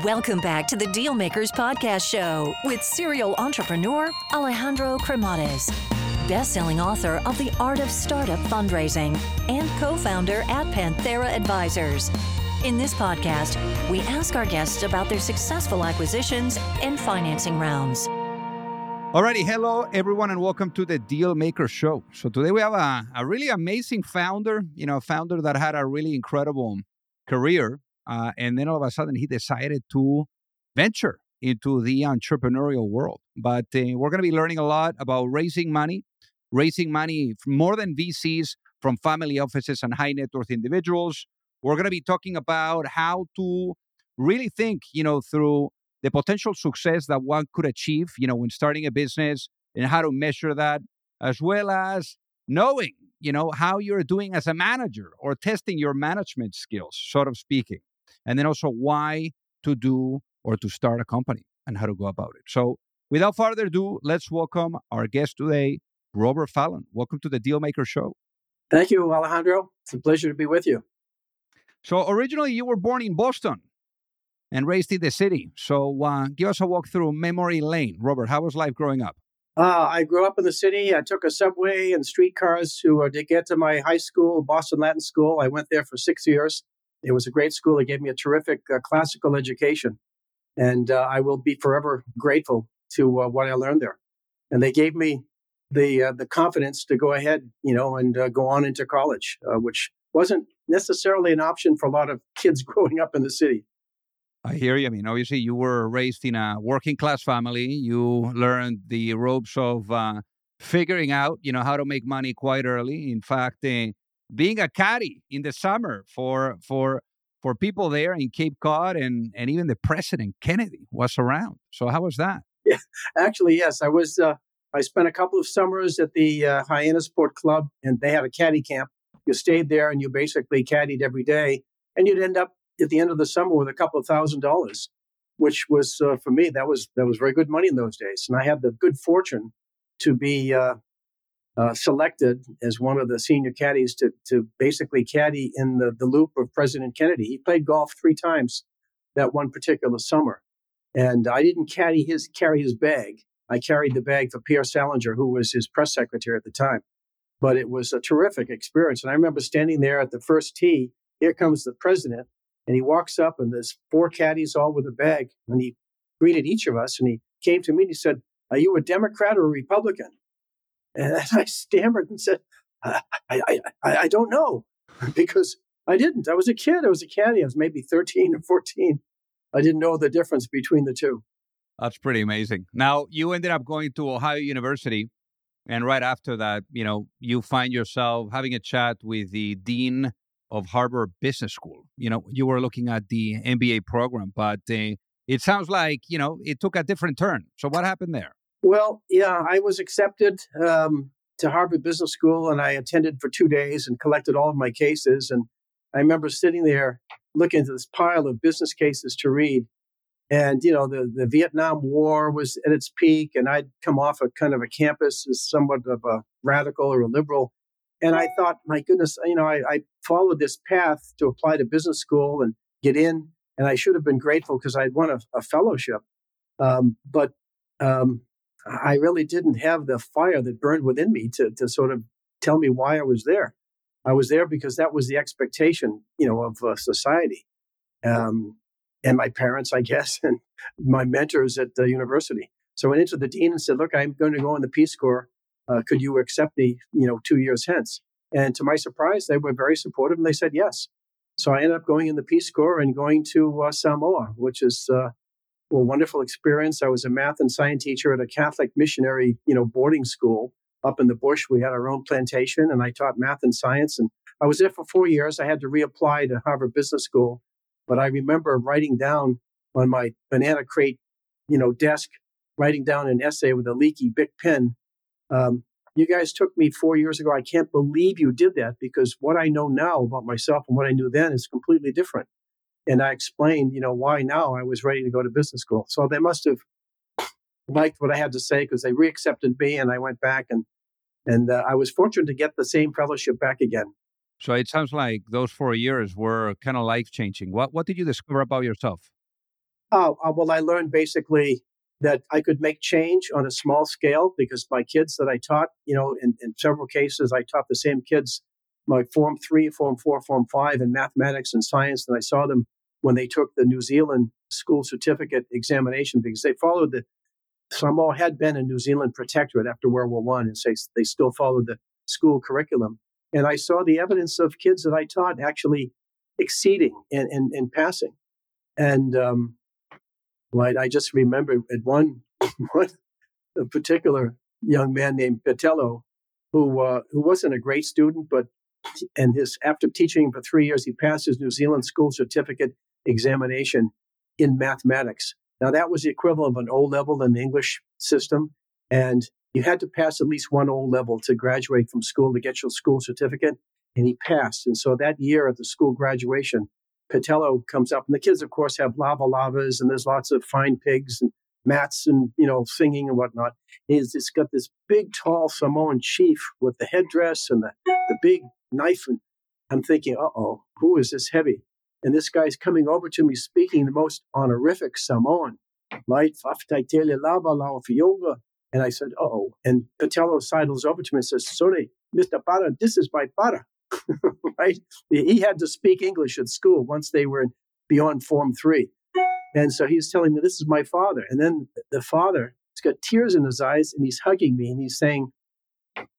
Welcome back to the Dealmakers Podcast Show with serial entrepreneur Alejandro Cremades, best-selling author of The Art of Startup Fundraising and co-founder at Panthera Advisors. In this podcast, we ask our guests about their successful acquisitions and financing rounds. Alrighty, hello everyone, and welcome to the Deal Maker Show. So today we have a, a really amazing founder, you know, a founder that had a really incredible career, uh, and then all of a sudden he decided to venture into the entrepreneurial world. But uh, we're going to be learning a lot about raising money, raising money more than VCs from family offices and high net worth individuals. We're going to be talking about how to really think, you know, through the potential success that one could achieve, you know, when starting a business and how to measure that, as well as knowing, you know, how you're doing as a manager or testing your management skills, sort of speaking. And then also why to do or to start a company and how to go about it. So without further ado, let's welcome our guest today, Robert Fallon. Welcome to the Dealmaker Show. Thank you, Alejandro. It's a pleasure to be with you. So originally you were born in Boston and raised in the city. So uh, give us a walk through memory lane. Robert, how was life growing up? Uh, I grew up in the city. I took a subway and streetcars to, uh, to get to my high school, Boston Latin School. I went there for six years. It was a great school. It gave me a terrific uh, classical education. And uh, I will be forever grateful to uh, what I learned there. And they gave me the, the confidence to go ahead, you know, and go on into college, which wasn't necessarily an option for a lot of kids growing up in the city. I hear you. I mean, obviously, you were raised in a working class family. You learned the ropes of uh, figuring out, you know, how to make money quite early. In fact, uh, being a caddy in the summer for for for people there in Cape Cod, and and even the president Kennedy was around. So how was that? Yeah, actually, yes, I was. Uh, I spent a couple of summers at the uh, Hyannisport Club, and they had a caddy camp. You stayed there, and you basically caddied every day, and you'd end up at the end of the summer with a couple of thousand dollars, which was uh, for me that was that was very good money in those days. And I had the good fortune to be uh, uh, selected as one of the senior caddies to to basically caddy in the the loop of President Kennedy. He played golf three times that one particular summer, and I didn't caddy his carry his bag. I carried the bag for Pierre Salinger, who was his press secretary at the time. But it was a terrific experience. And I remember standing there at the first tee. Here comes the president and he walks up, and there's four caddies all with a bag. And he greeted each of us, and he came to me and he said, Are you a Democrat or a Republican? And I stammered and said, I, I, I, I don't know, because I didn't. I was a kid. I was a caddy. I was maybe 13 or 14. I didn't know the difference between the two. That's pretty amazing. Now, you ended up going to Ohio University. And right after that, you know, you find yourself having a chat with the dean of Harvard Business School. You know, you were looking at the MBA program, but uh, it sounds like, you know, it took a different turn. So what happened there? Well, yeah, I was accepted um, to Harvard Business School and I attended for two days and collected all of my cases. And I remember sitting there looking at this pile of business cases to read. And, you know, the, the Vietnam War was at its peak, and I'd come off a kind of a campus as somewhat of a radical or a liberal. And I thought, my goodness, you know, I, I followed this path to apply to business school and get in. And I should have been grateful because I'd won a, a fellowship. Um, but um, I really didn't have the fire that burned within me to, to sort of tell me why I was there. I was there because that was the expectation, you know, of uh, society, um, and my parents, I guess, and my mentors at the university. So I went into the dean and said, "Look, I'm going to go in the Peace Corps uh, could you accept me, you know, two years hence? And to my surprise, they were very supportive and they said yes. So I ended up going in the Peace Corps and going to uh, Samoa, which is uh, a wonderful experience. I was a math and science teacher at a Catholic missionary, you know, boarding school up in the bush. We had our own plantation, and I taught math and science. And I was there for four years. I had to reapply to Harvard Business School, but I remember writing down on my banana crate, you know, desk, writing down an essay with a leaky Bic pen um, you guys took me four years ago. I can't believe you did that because what I know now about myself and what I knew then is completely different. And I explained, you know, why now I was ready to go to business school. So they must have liked what I had to say because they reaccepted me and I went back and and uh, I was fortunate to get the same fellowship back again. So it sounds like those four years were kind of life changing. What what did you discover about yourself? Oh, uh, well, I learned basically that I could make change on a small scale because my kids that I taught, you know, in, in several cases, I taught the same kids my Form 3, Form 4, Form 5 in mathematics and science. And I saw them when they took the New Zealand school certificate examination because they followed the Samoa had been a New Zealand protectorate after World War One, and say they still followed the school curriculum. And I saw the evidence of kids that I taught actually exceeding and, and, and passing. And um, well, I, I just remember at one, one a particular young man named Patello, who uh, who wasn't a great student, but and his after teaching for three years, he passed his New Zealand school certificate examination in mathematics. Now that was the equivalent of an O level in the English system, and you had to pass at least one O level to graduate from school to get your school certificate. And he passed, and so that year at the school graduation, Patello comes up, and the kids, of course, have lava lavas, and there's lots of fine pigs and mats and you know singing and whatnot. He's, he's got this big, tall Samoan chief with the headdress and the, the big knife, and I'm thinking, uh oh, who is this heavy? And this guy's coming over to me speaking the most honorific Samoan. And I said, uh oh. And Patello sidles over to me and says, Sorry, Mr. Para, this is my Para. right? He had to speak English at school once they were beyond Form 3. And so he's telling me, This is my father. And then the father, he's got tears in his eyes and he's hugging me and he's saying,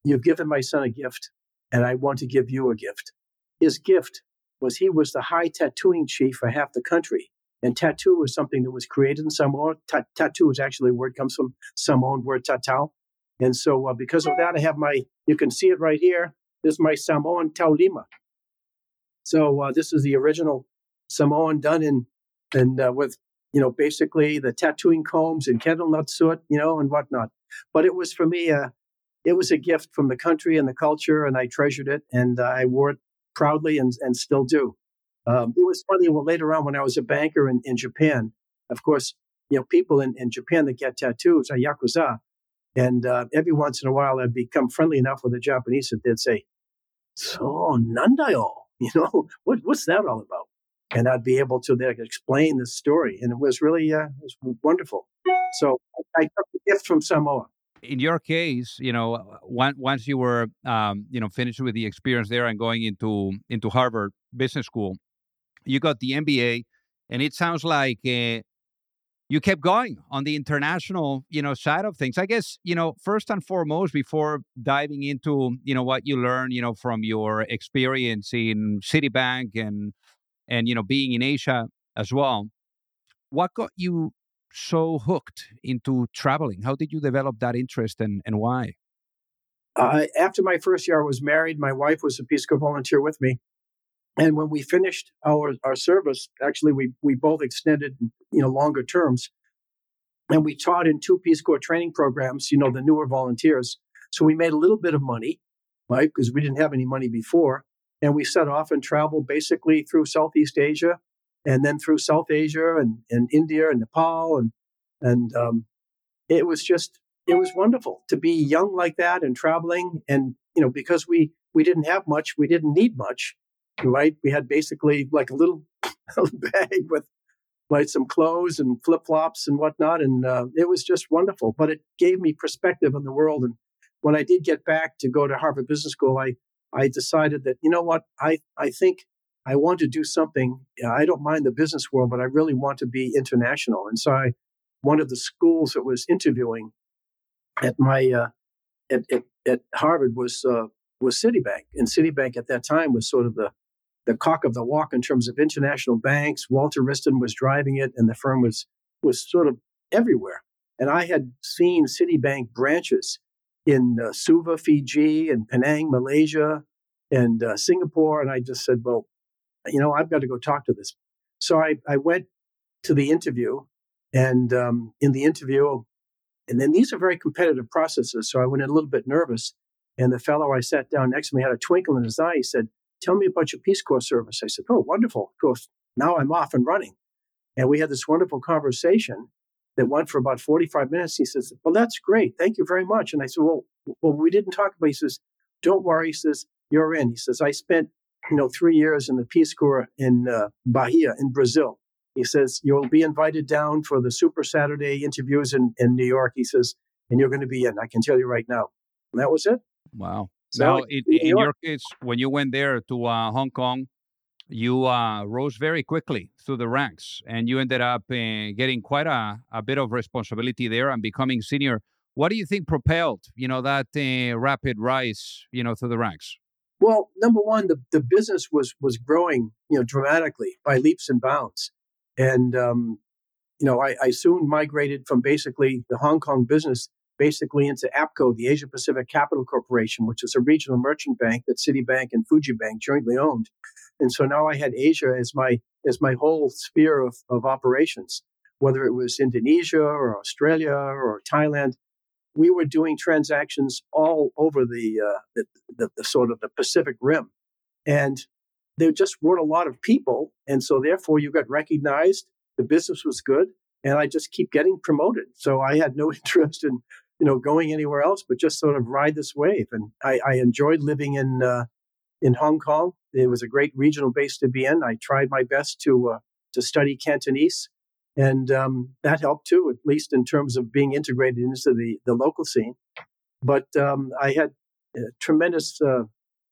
You've given my son a gift, and I want to give you a gift. His gift was he was the high tattooing chief for half the country. And tattoo was something that was created in Samoa. Ta- tattoo is actually a word comes from Samoan word tatau. And so uh, because of that, I have my, you can see it right here. This is my Samoan taulima. So uh, this is the original Samoan done in, and uh, with, you know, basically the tattooing combs and candle nut soot, you know, and whatnot. But it was for me, uh, it was a gift from the country and the culture, and I treasured it, and uh, I wore it proudly and, and still do. Um, it was funny. Well, later on, when I was a banker in, in Japan, of course, you know, people in, in Japan that get tattoos are yakuza, and uh, every once in a while, I'd become friendly enough with the Japanese that they'd say, "So nandayo," you know, what, what's that all about? And I'd be able to then explain the story, and it was really uh, it was wonderful. So I, took the gift from Samoa in your case, you know, once you were, um, you know, finished with the experience there and going into into Harvard Business School, you got the MBA, and it sounds like uh, you kept going on the international, you know, side of things. I guess, you know, first and foremost, before diving into, you know, what you learned, you know, from your experience in Citibank and and you know being in Asia as well, what got you so hooked into traveling? How did you develop that interest and, and why? Uh, after my first year, I was married. My wife was a Peace Corps volunteer with me. And when we finished our, our service, actually, we, we both extended, you know, longer terms. And we taught in two Peace Corps training programs, you know, the newer volunteers. So we made a little bit of money, right? Because we didn't have any money before. And we set off and traveled basically through Southeast Asia and then through South Asia and, and India and Nepal and and um, it was just it was wonderful to be young like that and traveling and you know because we we didn't have much we didn't need much right? We had basically like a little, bag with like some clothes and flip flops and whatnot and uh, it was just wonderful but it gave me perspective on the world and when I did get back to go to Harvard Business School I I decided that you know what? I I think I want to do something. I don't mind the business world, but I really want to be international. And so I, one of the schools that was interviewing at my uh, at, at, at, Harvard was uh, was Citibank, and Citibank at that time was sort of the the cock of the walk in terms of international banks. Walter Wriston was driving it, and the firm was was sort of everywhere. And I had seen Citibank branches in uh, Suva, Fiji, and Penang, Malaysia, and uh, Singapore. And I just said, well, you know, I've got to go talk to this. So I, I went to the interview, and um, in the interview, and then these are very competitive processes. So I went in a little bit nervous. And the fellow I sat down next to me had a twinkle in his eye. He said, Tell me about your Peace Corps service. I said, Oh, wonderful. Of course, now I'm off and running. And we had this wonderful conversation that went for about 45 minutes. He says, Well, that's great. Thank you very much. And I said, Well, well we didn't talk about it. He says, Don't worry. He says, You're in. He says, I spent you know, three years in the Peace Corps in uh, Bahia in Brazil. He says, You'll be invited down for the Super Saturday interviews in, in New York. He says, And you're going to be in. I can tell you right now. And that was it. Wow. So now, in, in your case, when you went there to uh, Hong Kong, you uh, rose very quickly through the ranks and you ended up uh, getting quite a, a bit of responsibility there and becoming senior. What do you think propelled, you know, that uh, rapid rise, you know, through the ranks? Well, number one, the, the business was was growing, you know, dramatically by leaps and bounds, and um, you know, I, I soon migrated from basically the Hong Kong business basically into APCO, the Asia Pacific Capital Corporation, which is a regional merchant bank that Citibank and Fuji Bank jointly owned. And so now I had Asia as my as my whole sphere of, of operations, whether it was Indonesia or Australia or Thailand we were doing transactions all over the, uh, the, the, the, sort of the Pacific Rim. And there just weren't a lot of people. And so therefore you got recognized. The business was good. And I just keep getting promoted. So I had no interest in, you know, going anywhere else, but just sort of ride this wave. And I, I enjoyed living in, uh, in Hong Kong. It was a great regional base to be in. I tried my best to, uh, to study Cantonese and um, that helped too, at least in terms of being integrated into the the local scene. But um, I had a tremendous uh,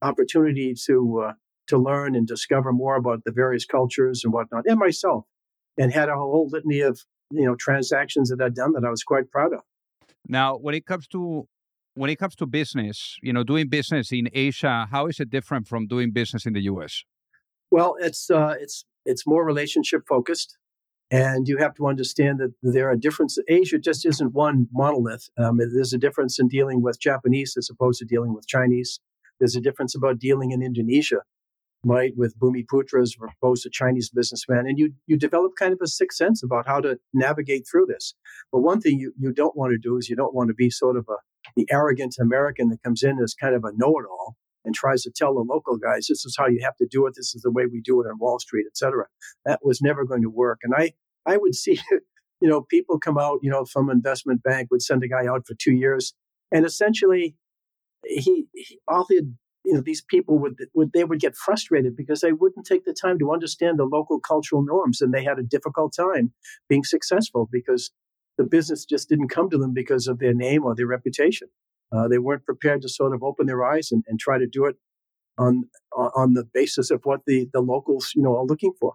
opportunity to uh, to learn and discover more about the various cultures and whatnot, and myself, and had a whole litany of you know transactions that I'd done that I was quite proud of. Now, when it comes to when it comes to business, you know, doing business in Asia, how is it different from doing business in the U.S.? Well, it's uh, it's it's more relationship focused. And you have to understand that there are differences. Asia just isn't one monolith. Um, there's a difference in dealing with Japanese as opposed to dealing with Chinese. There's a difference about dealing in Indonesia, right, with Bumiputras as opposed to Chinese businessmen. And you, you develop kind of a sixth sense about how to navigate through this. But one thing you, you don't want to do is you don't want to be sort of a, the arrogant American that comes in as kind of a know it all and tries to tell the local guys this is how you have to do it. This is the way we do it on wall street etc that was never going to work. And i i would see you know people come out you know from investment bank would send a guy out for two years and essentially he, he all he had you know these people would would they would get frustrated because they wouldn't take the time to understand the local cultural norms and they had a difficult time being successful because the business just didn't come to them because of their name or their reputation uh, they weren't prepared to sort of open their eyes and, and try to do it on on the basis of what the the locals you know are looking for.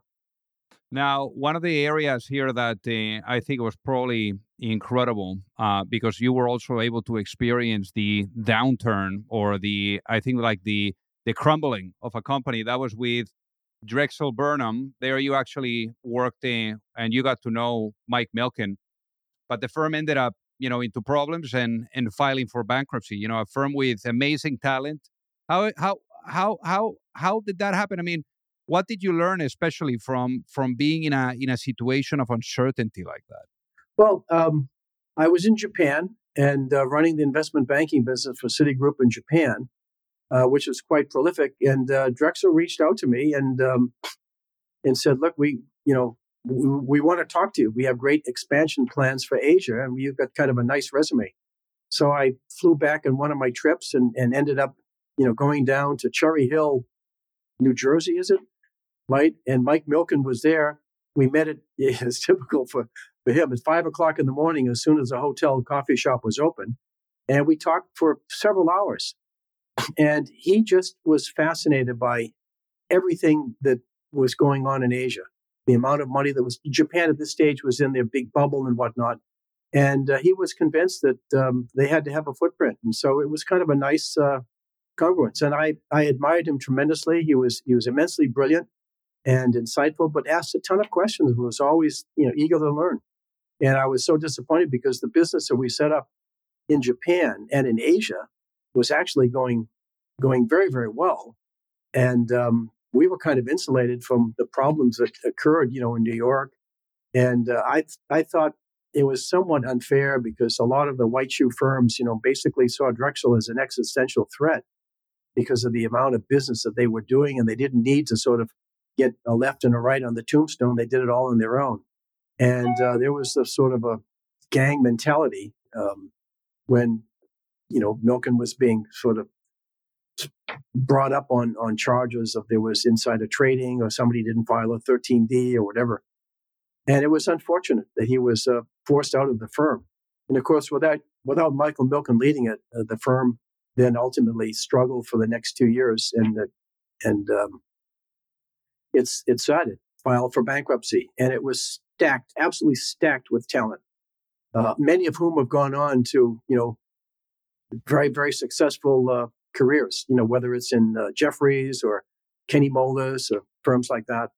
Now, one of the areas here that uh, I think was probably incredible uh, because you were also able to experience the downturn or the I think like the the crumbling of a company that was with Drexel Burnham. There, you actually worked in, and you got to know Mike Milken, but the firm ended up you know into problems and and filing for bankruptcy you know a firm with amazing talent. How how how how how did that happen? I mean what did you learn especially from from being in a in a situation of uncertainty like that? Well um, i was in japan and uh, running the investment banking business for citigroup in japan uh, which was quite prolific and uh, drexel reached out to me and um, and said look we you know we, want to talk to you. We have great expansion plans for Asia, and you've got kind of a nice resume. So I flew back on one of my trips and, and ended up, you know, going down to Cherry Hill, New Jersey, is it? Right? And Mike Milken was there. We met it. It's typical for, for him. It's five o'clock in the morning as soon as the hotel coffee shop was open. And we talked for several hours. And he just was fascinated by everything that was going on in Asia the amount of money that was Japan at this stage was in their big bubble and whatnot. And uh, he was convinced that um, they had to have a footprint, and so it was kind of a nice uh, congruence. And I, I admired him tremendously. He was he was immensely brilliant and insightful, but asked a ton of questions. Was always you know eager to learn. And I was so disappointed because the business that we set up in Japan and in Asia was actually going going very very well. And um, we were kind of insulated from the problems that occurred, you know, in New York. And uh, I, I thought it was somewhat unfair because a lot of the white shoe firms, you know, basically saw Drexel as an existential threat because of the amount of business that they were doing, and they didn't need to sort of get a left and a right on the tombstone. They did it all on their own, and uh, there was a sort of a gang mentality um, when you know Milken was being sort of brought up on on charges of there was insider trading or somebody didn't file a 13D or whatever. And it was unfortunate that he was uh, forced out of the firm. And of course, without, without Michael Milken leading it, uh, the firm then ultimately struggled for the next two years. And, and um, it's, it decided, filed for bankruptcy. And it was stacked, absolutely stacked with talent, uh, many of whom have gone on to, you know, very, very successful uh, careers, you know, whether it's in uh, Jefferies or Kenny Moelis or firms like that.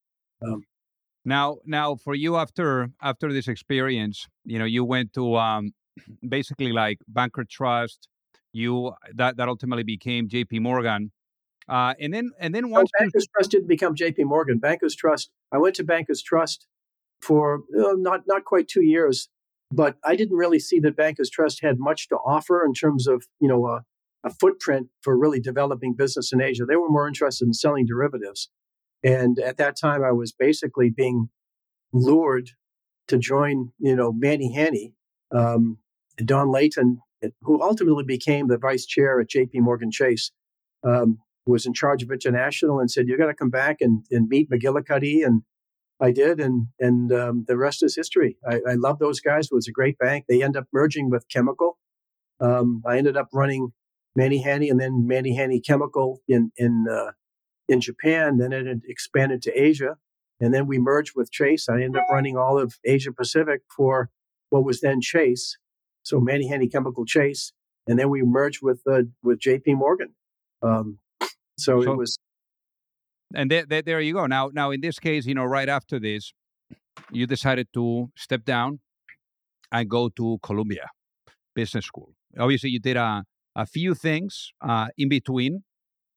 Um, now, now for you after after this experience, you know, you went to um, basically like Banker Trust. You that that ultimately became J.P. Morgan, uh, and then and then once no, Bankers Trust didn't become J.P. Morgan. Bankers Trust. I went to Bankers Trust for uh, not not quite two years, but I didn't really see that Bankers Trust had much to offer in terms of you know a, a footprint for really developing business in Asia. They were more interested in selling derivatives, and at that time, I was basically being lured to join you know Manny Hanny, um, Don Layton, who ultimately became the vice chair at J.P. Morgan Chase. Um, was in charge of international and said, "You got to come back and, and meet McGillicuddy and I did, and and um, the rest is history. I, I love those guys. It was a great bank. They end up merging with Chemical. Um, I ended up running Manny Hanny and then Manny Hanny Chemical in in uh, in Japan. Then it expanded to Asia, and then we merged with Chase. I ended up running all of Asia Pacific for what was then Chase. So Manny Hanny Chemical Chase, and then we merged with uh, with J.P. Morgan. Um, so, so, it was and there, there, there you go. Now, now in this case, you know, right after this, you decided to step down and go to Columbia Business School. Obviously, you did a, a few things uh, in between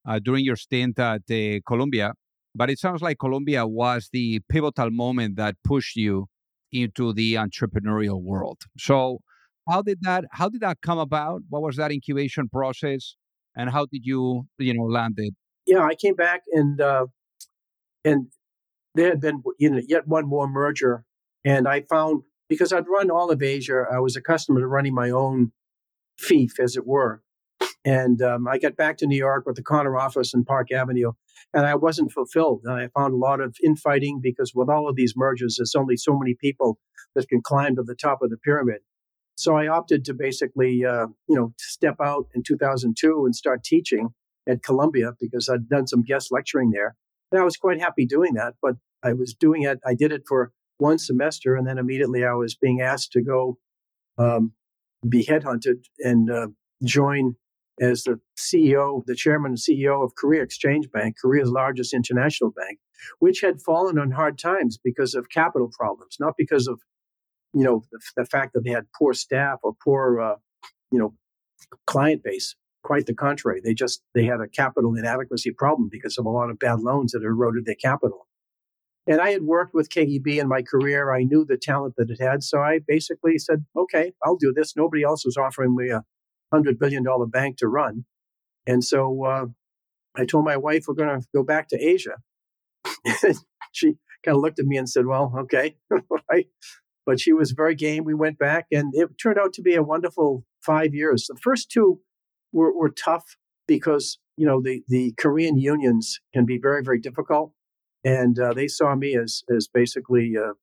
uh, during your stint at Columbia, but it sounds like Columbia was the pivotal moment that pushed you into the entrepreneurial world. So, how did that how did that come about? What was that incubation process, and how did you you know land it yeah, I came back and uh, and there had been you know yet one more merger, and I found because I'd run all of Asia, I was accustomed to running my own fief, as it were. And um, I got back to New York with the Connor office in Park Avenue, and I wasn't fulfilled. And I found a lot of infighting because with all of these mergers, there's only so many people that can climb to the top of the pyramid. So I opted to basically, uh, you know, step out in 2002 and start teaching at Columbia because I'd done some guest lecturing there. And I was quite happy doing that, but I was doing it, I did it for one semester, and then immediately I was being asked to go um, be headhunted and uh, join as the CEO, the chairman and CEO of Korea Exchange Bank, Korea's largest international bank, which had fallen on hard times because of capital problems, not because of you know the, the fact that they had poor staff or poor uh, you know client base. Quite the contrary. They just they had a capital inadequacy problem because of a lot of bad loans that eroded their capital. And I had worked with KEB in my career. I knew the talent that it had. So I basically said, okay, I'll do this. Nobody else was offering me a $100 billion bank to run. And so uh, I told my wife, we're going to go back to Asia. she kind of looked at me and said, well, okay. but she was very game. We went back and it turned out to be a wonderful five years. The first two were, were tough because you know the the Korean unions can be very very difficult, and uh, they saw me as as basically uh,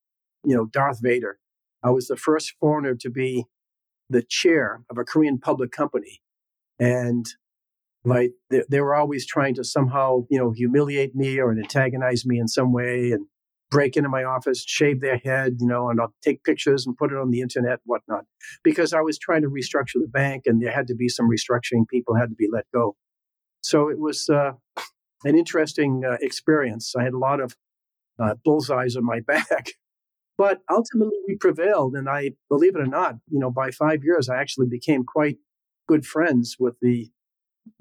you know Darth Vader. I was the first foreigner to be the chair of a Korean public company, and like they, they were always trying to somehow you know humiliate me or antagonize me in some way, and break into my office, shave their head, you know, and I'll take pictures and put it on the internet, and whatnot, because I was trying to restructure the bank and there had to be some restructuring. People had to be let go. So it was uh, an interesting uh, experience. I had a lot of uh, bullseyes on my back, but ultimately we prevailed. And I, believe it or not, you know, by five years, I actually became quite good friends with the,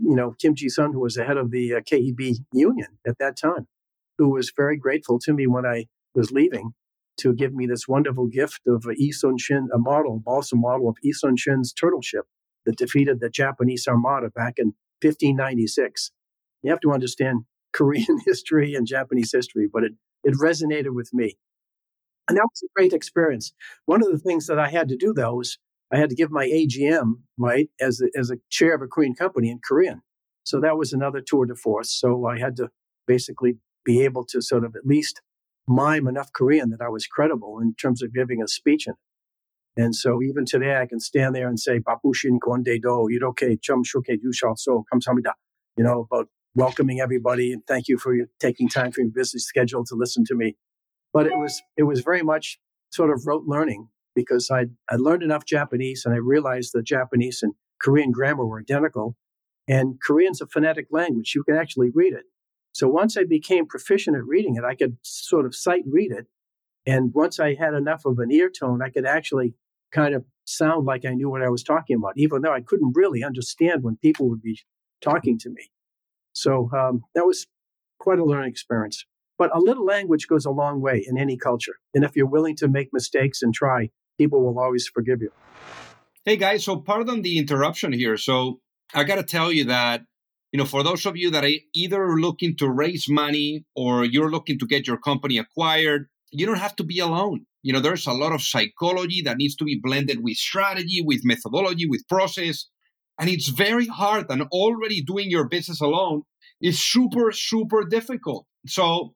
you know, Kim Ji Sun, who was the head of the uh, KEB union at that time who was very grateful to me when I was leaving to give me this wonderful gift of Sun Shin, a model, balsa model of Yi Sun Shin's turtle ship that defeated the Japanese Armada back in 1596. You have to understand Korean history and Japanese history, but it, it resonated with me. And that was a great experience. One of the things that I had to do, though, was I had to give my AGM, right, as a, as a chair of a Korean company in Korean. So that was another tour de force. So I had to basically be able to sort of at least mime enough Korean that I was credible in terms of giving a speech in it. And so even today, I can stand there and say, Babushin Konde Do, Iroke, Chum Shuke Dushal So, Kamsamida, you know, about welcoming everybody and thank you for your, taking time from your busy schedule to listen to me. But it was, it was very much sort of rote learning because I I learned enough Japanese and I realized that Japanese and Korean grammar were identical. And Korean's a phonetic language. You can actually read it. So once I became proficient at reading it, I could sort of sight read it. And once I had enough of an ear tone, I could actually kind of sound like I knew what I was talking about, even though I couldn't really understand when people would be talking to me. So um, that was quite a learning experience. But a little language goes a long way in any culture. And if you're willing to make mistakes and try, people will always forgive you. Hey guys, so pardon the interruption here. So I got to tell you that you know, for those of you that are either looking to raise money or you're looking to get your company acquired, you don't have to be alone. You know, there's a lot of psychology that needs to be blended with strategy, with methodology, with process. And it's very hard. And already doing your business alone is super, super difficult. So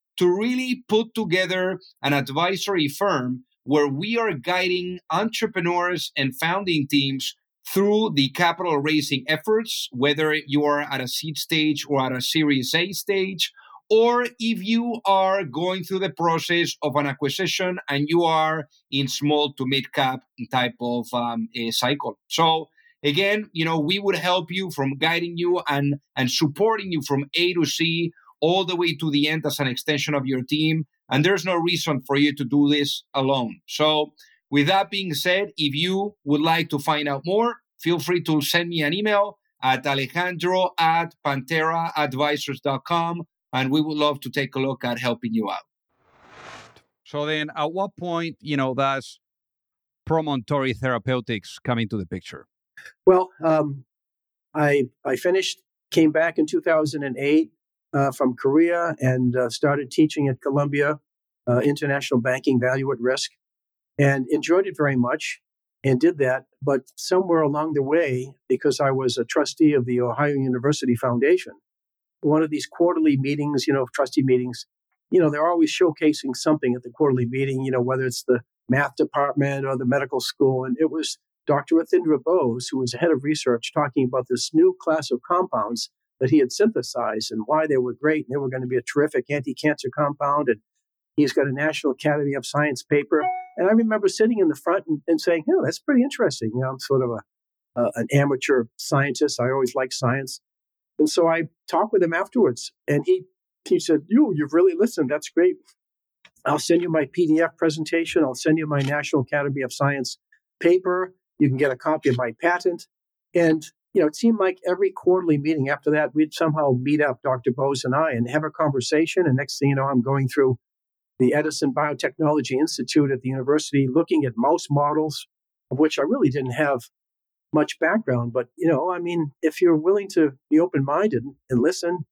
to really put together an advisory firm where we are guiding entrepreneurs and founding teams through the capital raising efforts, whether you are at a seed stage or at a Series A stage, or if you are going through the process of an acquisition and you are in small to mid cap type of um, cycle. So again, you know, we would help you from guiding you and and supporting you from A to C all the way to the end as an extension of your team and there's no reason for you to do this alone. So, with that being said, if you would like to find out more, feel free to send me an email at alejandro at pantheraadvisors.com and we would love to take a look at helping you out. So then at what point, you know, does Promontory Therapeutics come into the picture? Well, um, I I finished, came back in 2008 uh, from Korea and uh, started teaching at Columbia uh, International Banking Value at Risk and enjoyed it very much and did that. But somewhere along the way, because I was a trustee of the Ohio University Foundation, one of these quarterly meetings, you know, trustee meetings, you know, they're always showcasing something at the quarterly meeting, you know, whether it's the math department or the medical school. And it was Dr. Rathindra Bose, who was the head of research, talking about this new class of compounds that he had synthesized and why they were great. And they were going to be a terrific anti cancer compound. And he's got a National Academy of Science paper. And I remember sitting in the front and, and saying, "Oh, that's pretty interesting." You know, I'm sort of a, uh, an amateur scientist. I always like science. And so I talked with him afterwards. And he, he said, You, you've really listened. That's great. I'll send you my PDF presentation. I'll send you my National Academy of Science paper. You can get a copy of my patent. And you know, it seemed like every quarterly meeting after that, we'd somehow meet up, Dr. Bose and I, and have a conversation. And next thing you know, I'm going through the Edison Biotechnology Institute at the university looking at mouse models, of which I really didn't have much background. But, you know, I mean, if you're willing to be open minded and listen,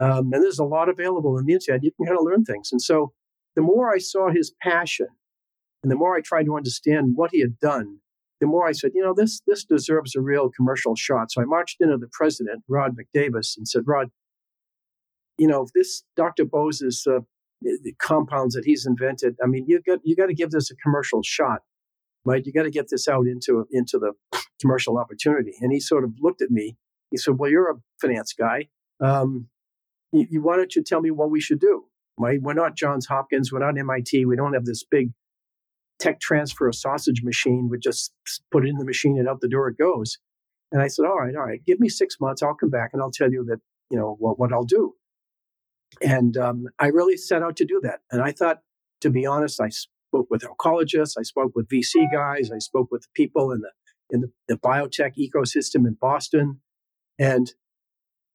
um, and there's a lot available in the internet, you can kind of learn things. And so the more I saw his passion and the more I tried to understand what he had done, the more I said, you know, this this deserves a real commercial shot. So I marched into the president, Rod McDavis, and said, Rod, you know, this Dr. Bose's uh, compounds that he's invented. I mean, you got you got to give this a commercial shot, right? You got to get this out into into the commercial opportunity. And he sort of looked at me. He said, "Well, you're a finance guy. Um, you, you, why don't you tell me what we should do? Right? We're not Johns Hopkins. We're not MIT. We don't have this big tech transfer a sausage machine would just put it in the machine and out the door it goes. And I said, all right, all right, give me six months. I'll come back and I'll tell you that, you know, what, what I'll do. And um, I really set out to do that. And I thought, to be honest, I spoke with oncologists, I spoke with VC guys, I spoke with people in the in the, the biotech ecosystem in Boston. And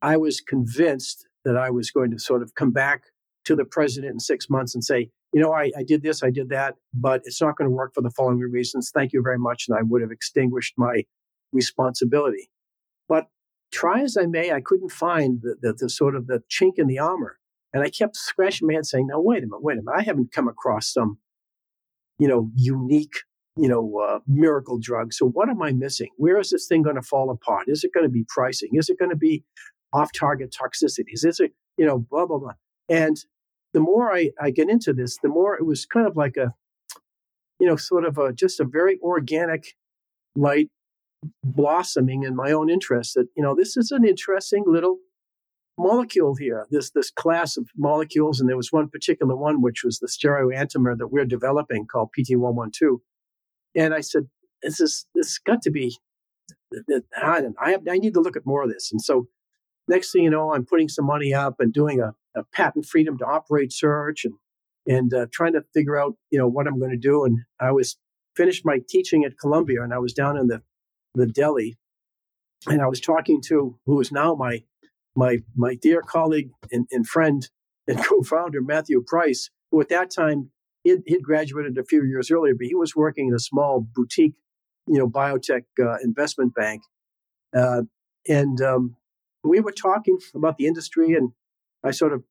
I was convinced that I was going to sort of come back to the president in six months and say, you know, I, I did this, I did that, but it's not going to work for the following reasons. Thank you very much. And I would have extinguished my responsibility. But try as I may, I couldn't find the, the, the sort of the chink in the armor. And I kept scratching my head saying, now, wait a minute, wait a minute. I haven't come across some, you know, unique, you know, uh, miracle drug. So what am I missing? Where is this thing going to fall apart? Is it going to be pricing? Is it going to be off target toxicities? Is it, you know, blah, blah, blah. And the more I, I get into this, the more it was kind of like a, you know, sort of a, just a very organic light blossoming in my own interest that, you know, this is an interesting little molecule here, this this class of molecules, and there was one particular one which was the stereoantimer that we're developing called PT112. And I said, "This is this got to be. I, I I need to look at more of this." And so, next thing you know, I'm putting some money up and doing a, a patent freedom to operate search and and uh, trying to figure out you know what I'm going to do. And I was finished my teaching at Columbia, and I was down in the the deli, and I was talking to who is now my my my dear colleague and, and friend and co-founder Matthew Price, who at that time he'd, he'd, graduated a few years earlier, but he was working in a small boutique, you know, biotech uh, investment bank, uh, and um, we were talking about the industry, and I sort of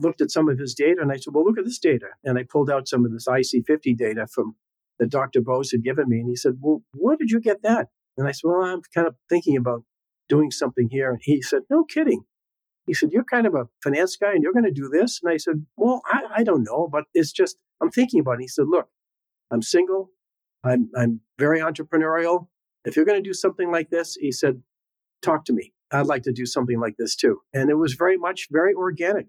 looked at some of his data, and I said, "Well, look at this data," and I pulled out some of this IC50 data from that Dr. Bose had given me, and he said, "Well, where did you get that?" And I said, Well, I'm kind of thinking about doing something here. And he said, No kidding. He said, You're kind of a finance guy and you're going to do this. And I said, Well, I, I don't know, but it's just, I'm thinking about it. He said, Look, I'm single. I'm, I'm very entrepreneurial. If you're going to do something like this, he said, Talk to me. I'd like to do something like this too. And it was very much very organic.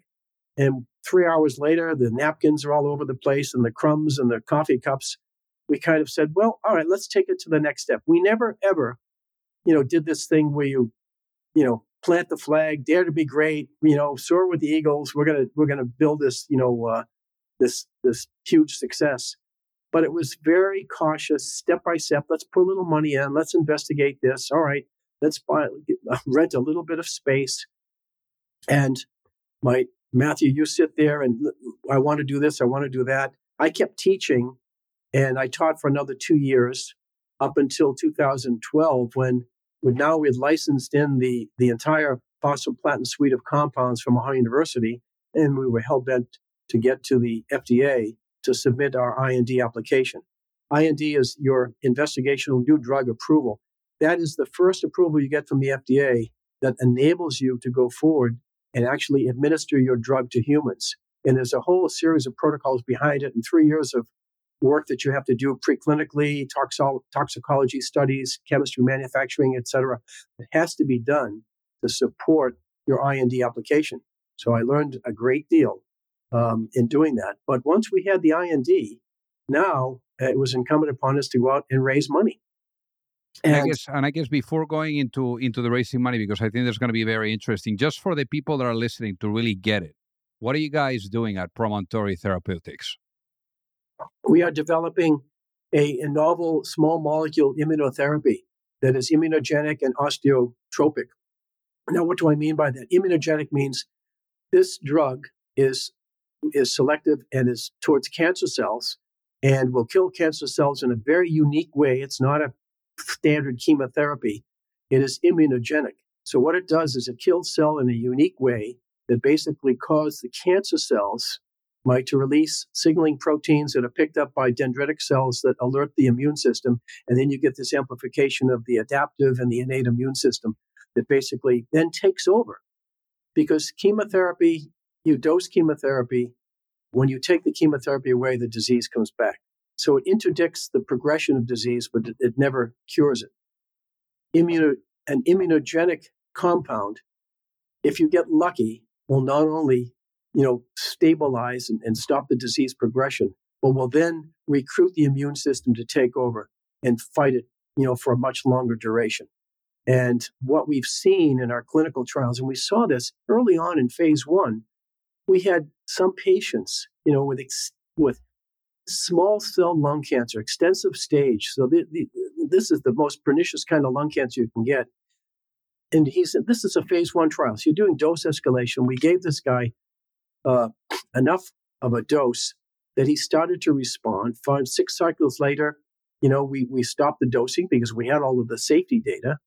And three hours later, the napkins are all over the place and the crumbs and the coffee cups we kind of said, well, all right, let's take it to the next step. We never ever, you know, did this thing where you, you know, plant the flag, dare to be great, you know, soar with the eagles. We're gonna we're gonna build this, you know, uh, this this huge success. But it was very cautious, step by step. Let's put a little money in. Let's investigate this. All right, let's buy rent a little bit of space. And my Matthew, you sit there and I want to do this. I want to do that. I kept teaching and I taught for another two years up until 2012 when, when now we had licensed in the, the entire phosphaplatin suite of compounds from Ohio University, and we were hell bent to get to the FDA to submit our IND application. IND is your investigational new drug approval. That is the first approval you get from the FDA that enables you to go forward and actually administer your drug to humans. And there's a whole series of protocols behind it and three years of work that you have to do preclinically, toxo- toxicology studies, chemistry, manufacturing, et cetera. It has to be done to support your IND application. So I learned a great deal um, in doing that. But once we had the IND, now it was incumbent upon us to go out and raise money. And, I guess, and I guess before going into into the raising money, because I think there's going to be very interesting, just for the people that are listening to really get it. What are you guys doing at Promontory Therapeutics? we are developing a, a novel small molecule immunotherapy that is immunogenic and osteotropic. Now, what do I mean by that? Immunogenic means this drug is is selective and is towards cancer cells and will kill cancer cells in a very unique way. It's not a standard chemotherapy. It is immunogenic. So what it does is it kills cell in a unique way that basically causes the cancer cells right, to release signaling proteins that are picked up by dendritic cells that alert the immune system. And then you get this amplification of the adaptive and the innate immune system that basically then takes over. Because chemotherapy, you dose chemotherapy, when you take the chemotherapy away, the disease comes back. So it interdicts the progression of disease, but it, it never cures it. Immuno, an immunogenic compound, if you get lucky, will not only you know, stabilize and, and stop the disease progression, but will then recruit the immune system to take over and fight it, you know, for a much longer duration. And what we've seen in our clinical trials, and we saw this early on in phase one, we had some patients, you know, with ex- with small cell lung cancer, extensive stage. So the, the, this is the most pernicious kind of lung cancer you can get. And he said, "This is a phase one trial. So you're doing dose escalation. We gave this guy uh, enough of a dose that he started to respond. Five, six cycles later, you know, we, we stopped the dosing because we had all of the safety data.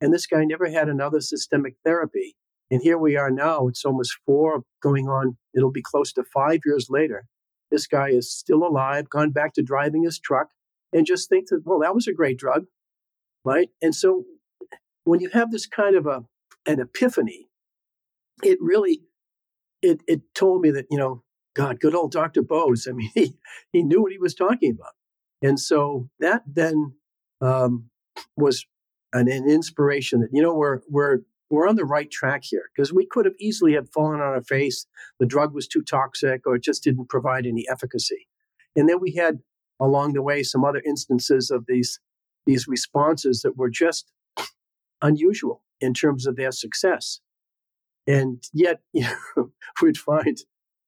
And this guy never had another systemic therapy. And here we are now. It's almost four going on. It'll be close to five years later. This guy is still alive, gone back to driving his truck, and just think that, well, that was a great drug, right? And so when you have this kind of a an epiphany, it really it it told me that you know, God, good old Doctor Bose. I mean, he he knew what he was talking about, and so that then um, was an, an inspiration that you know we're we're we're on the right track here because we could have easily have fallen on our face. The drug was too toxic or it just didn't provide any efficacy. And then we had along the way some other instances of these, these responses that were just unusual in terms of their success. And yet, you know, we'd find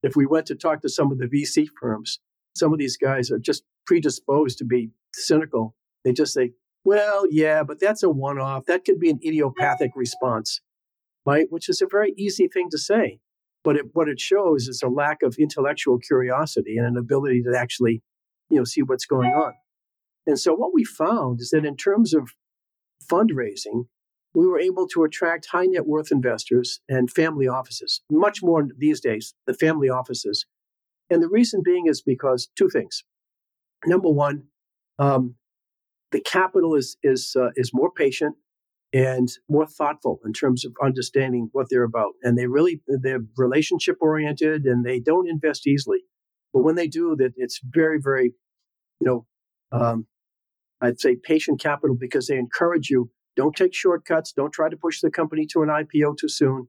if we went to talk to some of the VC firms, some of these guys are just predisposed to be cynical. They just say, well, yeah, but that's a one off. That could be an idiopathic response, right? Which is a very easy thing to say. But it, what it shows is a lack of intellectual curiosity and an ability to actually, you know, see what's going on. And so what we found is that in terms of fundraising, we were able to attract high net worth investors and family offices, much more these days, the family offices. And the reason being is because two things. Number one, um, the capital is is uh, is more patient and more thoughtful in terms of understanding what they're about, and they really they're relationship oriented and they don't invest easily, but when they do, that it's very very, you know, um, I'd say patient capital because they encourage you. Don't take shortcuts. Don't try to push the company to an IPO too soon.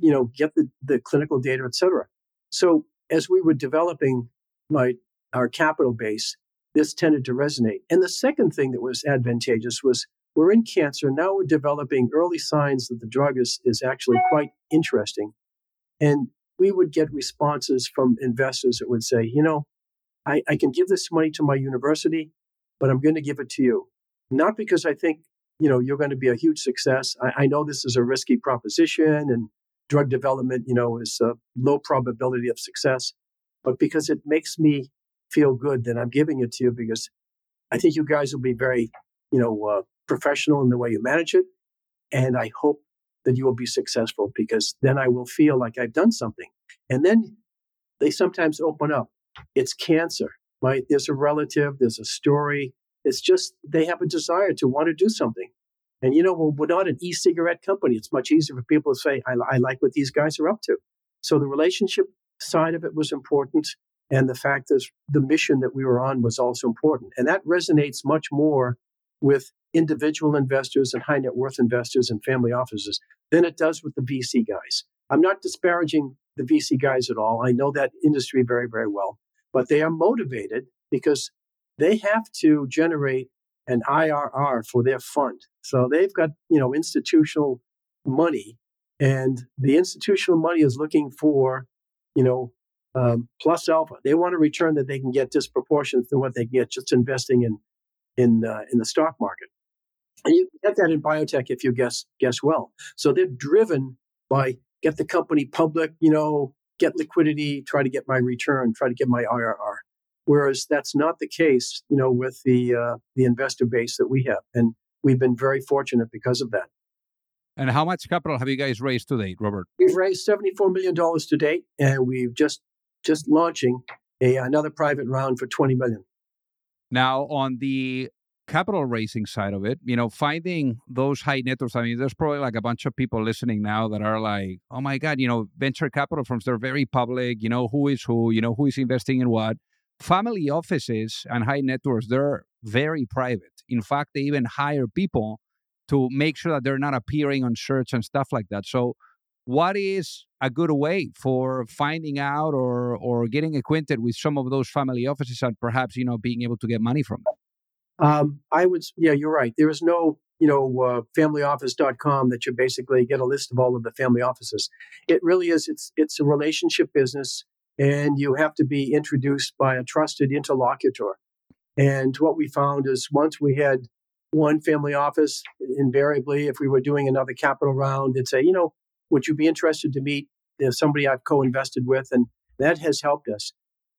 You know, get the, the clinical data, et cetera. So as we were developing my our capital base, this tended to resonate. And the second thing that was advantageous was we're in cancer. Now we're developing early signs that the drug is, is actually quite interesting. And we would get responses from investors that would say, you know, I, I can give this money to my university, but I'm going to give it to you. Not because I think, you know, you're going to be a huge success. I, I know this is a risky proposition and drug development, you know, is a low probability of success, but because it makes me feel good that I'm giving it to you because I think you guys will be very, you know, uh, professional in the way you manage it. And I hope that you will be successful because then I will feel like I've done something. And then they sometimes open up. It's cancer, right? There's a relative, there's a story. It's just they have a desire to want to do something. And you know, we're not an e-cigarette company. It's much easier for people to say, I, I like what these guys are up to. So the relationship side of it was important. And the fact that the mission that we were on was also important. And that resonates much more with individual investors and high net worth investors and family offices than it does with the VC guys. I'm not disparaging the VC guys at all. I know that industry very, very well, but they are motivated because they have to generate an IRR for their fund. So they've got, you know, institutional money and the institutional money is looking for, you know, um, plus alpha. They want a return that they can get disproportionate to what they get just investing in in uh, in the stock market. And you get that in biotech if you guess guess well. So they're driven by get the company public, you know, get liquidity, try to get my return, try to get my IRR. Whereas that's not the case, you know, with the uh, the investor base that we have, and we've been very fortunate because of that. And how much capital have you guys raised to date, Robert? We've raised $74 million to date, and we've just just launching a, another private round for 20 million. Now, on the capital raising side of it, you know, finding those high net worths. I mean, there's probably like a bunch of people listening now that are like, oh my God, you know, venture capital firms, they're very public, you know, who is who, you know, who is investing in what. Family offices and high net worths, they're very private. In fact, they even hire people to make sure that they're not appearing on shirts and stuff like that. So, what is a good way for finding out or or getting acquainted with some of those family offices and perhaps you know being able to get money from them? Um, i would yeah you're right. There is no you know uh, familyoffice.com that you basically get a list of all of the family offices. It really is it's it's a relationship business and you have to be introduced by a trusted interlocutor. And what we found is once we had one family office invariably if we were doing another capital round they'd say you know would you be interested to meet somebody I've co-invested with? And that has helped us.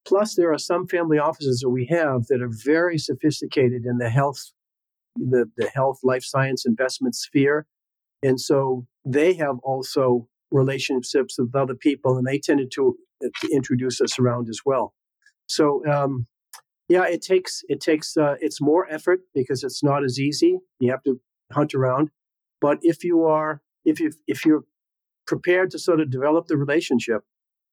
Plus, there are some family offices that we have that are very sophisticated in the health, the, the health, life science investment sphere. And so they have also relationships with other people, and they tended to, to introduce us around as well. So, um, yeah, it takes it takes uh, it's more effort because it's not as easy. You have to hunt around, but if you are if you if you're prepared to sort of develop the relationship,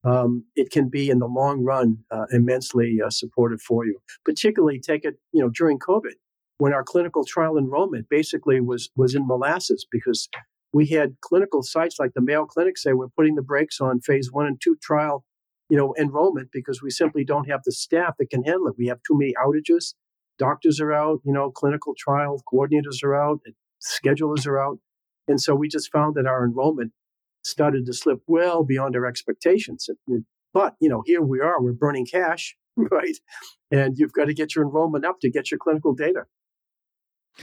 um, it can be in the long run uh, immensely uh, supportive for you. Particularly, take it you know during COVID when our clinical trial enrollment basically was was in molasses because we had clinical sites like the Mayo Clinic say we're putting the brakes on phase one and two trial, you know, enrollment because we simply don't have the staff that can handle it. We have too many outages. Doctors are out, you know, clinical trial coordinators are out, schedulers are out. And so we just found that our enrollment started to slip well beyond our expectations. But, you know, here we are, we're burning cash, right? And you've got to get your enrollment up to get your clinical data.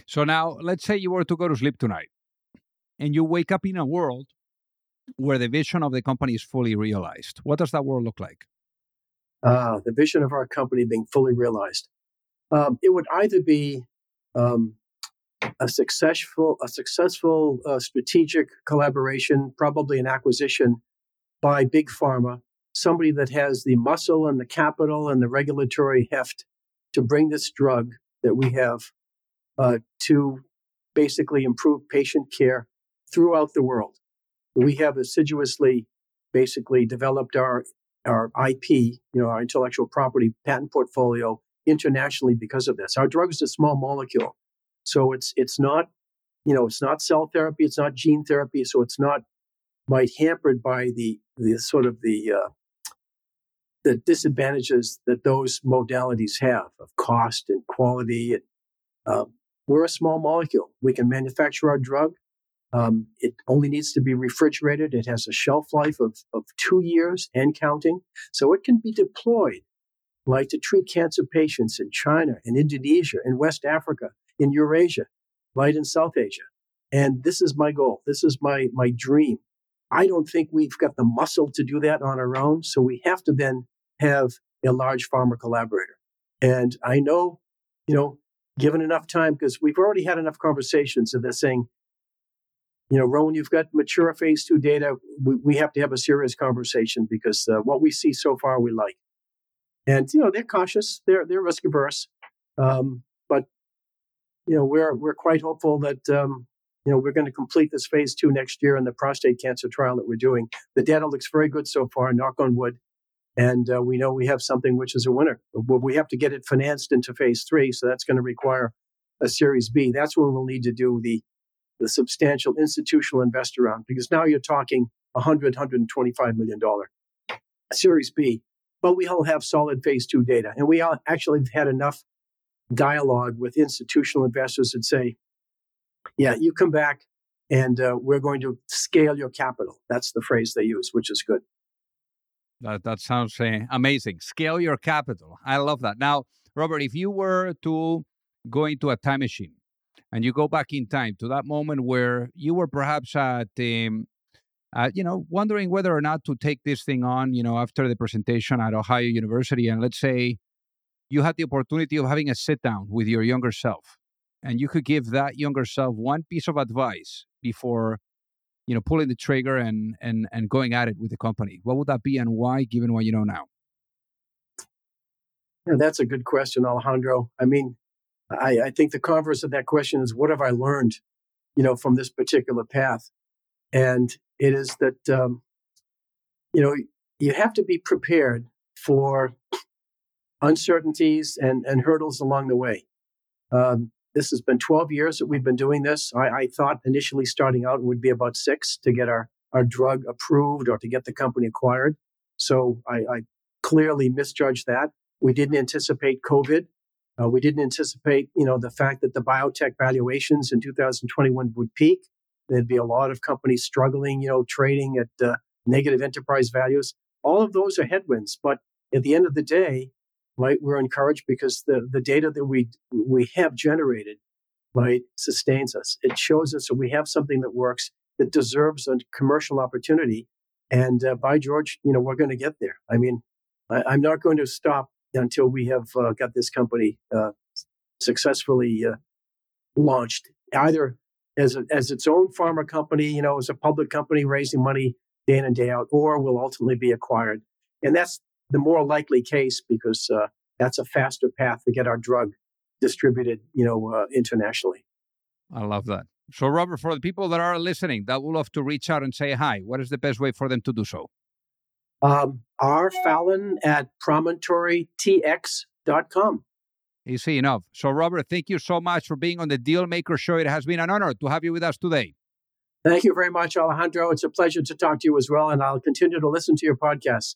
So now let's say you were to go to sleep tonight and you wake up in a world where the vision of the company is fully realized. What does that world look like? Uh, the vision of our company being fully realized. Um, it would either be um, a successful, a successful uh, strategic collaboration, probably an acquisition by big pharma, somebody that has the muscle and the capital and the regulatory heft to bring this drug that we have uh, to basically improve patient care throughout the world. We have assiduously basically developed our, our IP, you know, our intellectual property patent portfolio internationally because of this. Our drug is a small molecule. So it's, it's not, you know, it's not cell therapy, it's not gene therapy. So it's not might hampered by the, the sort of the, uh, the disadvantages that those modalities have of cost and quality. And, uh, we're a small molecule. We can manufacture our drug. Um, it only needs to be refrigerated. It has a shelf life of, of two years and counting. So it can be deployed like to treat cancer patients in China, in Indonesia, in West Africa, in Eurasia, right in South Asia. And this is my goal. This is my, my dream. I don't think we've got the muscle to do that on our own. So we have to then have a large pharma collaborator. And I know, you know, given enough time, because we've already had enough conversations of this saying, you know, Rowan, you've got mature phase two data. We, we have to have a serious conversation because uh, what we see so far we like. And, you know, they're cautious, they're, they're risk averse. Um, you know, we're, we're quite hopeful that, um, you know, we're going to complete this phase two next year in the prostate cancer trial that we're doing. The data looks very good so far, knock on wood. And uh, we know we have something which is a winner. But we have to get it financed into phase three. So that's going to require a series B. That's when we'll need to do the the substantial institutional investor round because now you're talking 100, 125 million dollar Series B. But we all have solid phase two data, and we all actually have had enough dialogue with institutional investors that say, "Yeah, you come back, and uh, we're going to scale your capital." That's the phrase they use, which is good. That that sounds uh, amazing. Scale your capital. I love that. Now, Robert, if you were to go into a time machine and you go back in time to that moment where you were perhaps at um, uh, you know wondering whether or not to take this thing on you know after the presentation at ohio university and let's say you had the opportunity of having a sit down with your younger self and you could give that younger self one piece of advice before you know pulling the trigger and and and going at it with the company. What would that be and why given what you know now? Yeah, that's a good question alejandro. I mean I, I think the converse of that question is what have I learned, you know, from this particular path? And it is that, um, you know, you have to be prepared for uncertainties and, and hurdles along the way. Um, this has been 12 years that we've been doing this. I, I, thought initially starting out would be about six to get our, our drug approved or to get the company acquired. So I, I clearly misjudged that. We didn't anticipate COVID. Uh, we didn't anticipate, you know, the fact that the biotech valuations in 2021 would peak. There'd be a lot of companies struggling, you know, trading at uh, negative enterprise values. All of those are headwinds, but at the end of the day, right, we're encouraged because the the data that we we have generated, sustains us. It shows us that we have something that works that deserves a commercial opportunity. And uh, by George, you know, we're going to get there. I mean, I, am not going to stop until we have uh, got this company uh, successfully uh, launched, either as, a, as its own pharma company, you know, as a public company raising money day in and day out, or will ultimately be acquired. And that's the more likely case because uh, that's a faster path to get our drug distributed, you know, uh, internationally. I love that. So, Robert, for the people that are listening that would love to reach out and say hi, what is the best way for them to do so? Um, R. Fallon at promontorytx.com. Easy enough. So, Robert, thank you so much for being on the Dealmaker Show. It has been an honor to have you with us today. Thank you very much, Alejandro. It's a pleasure to talk to you as well, and I'll continue to listen to your podcasts.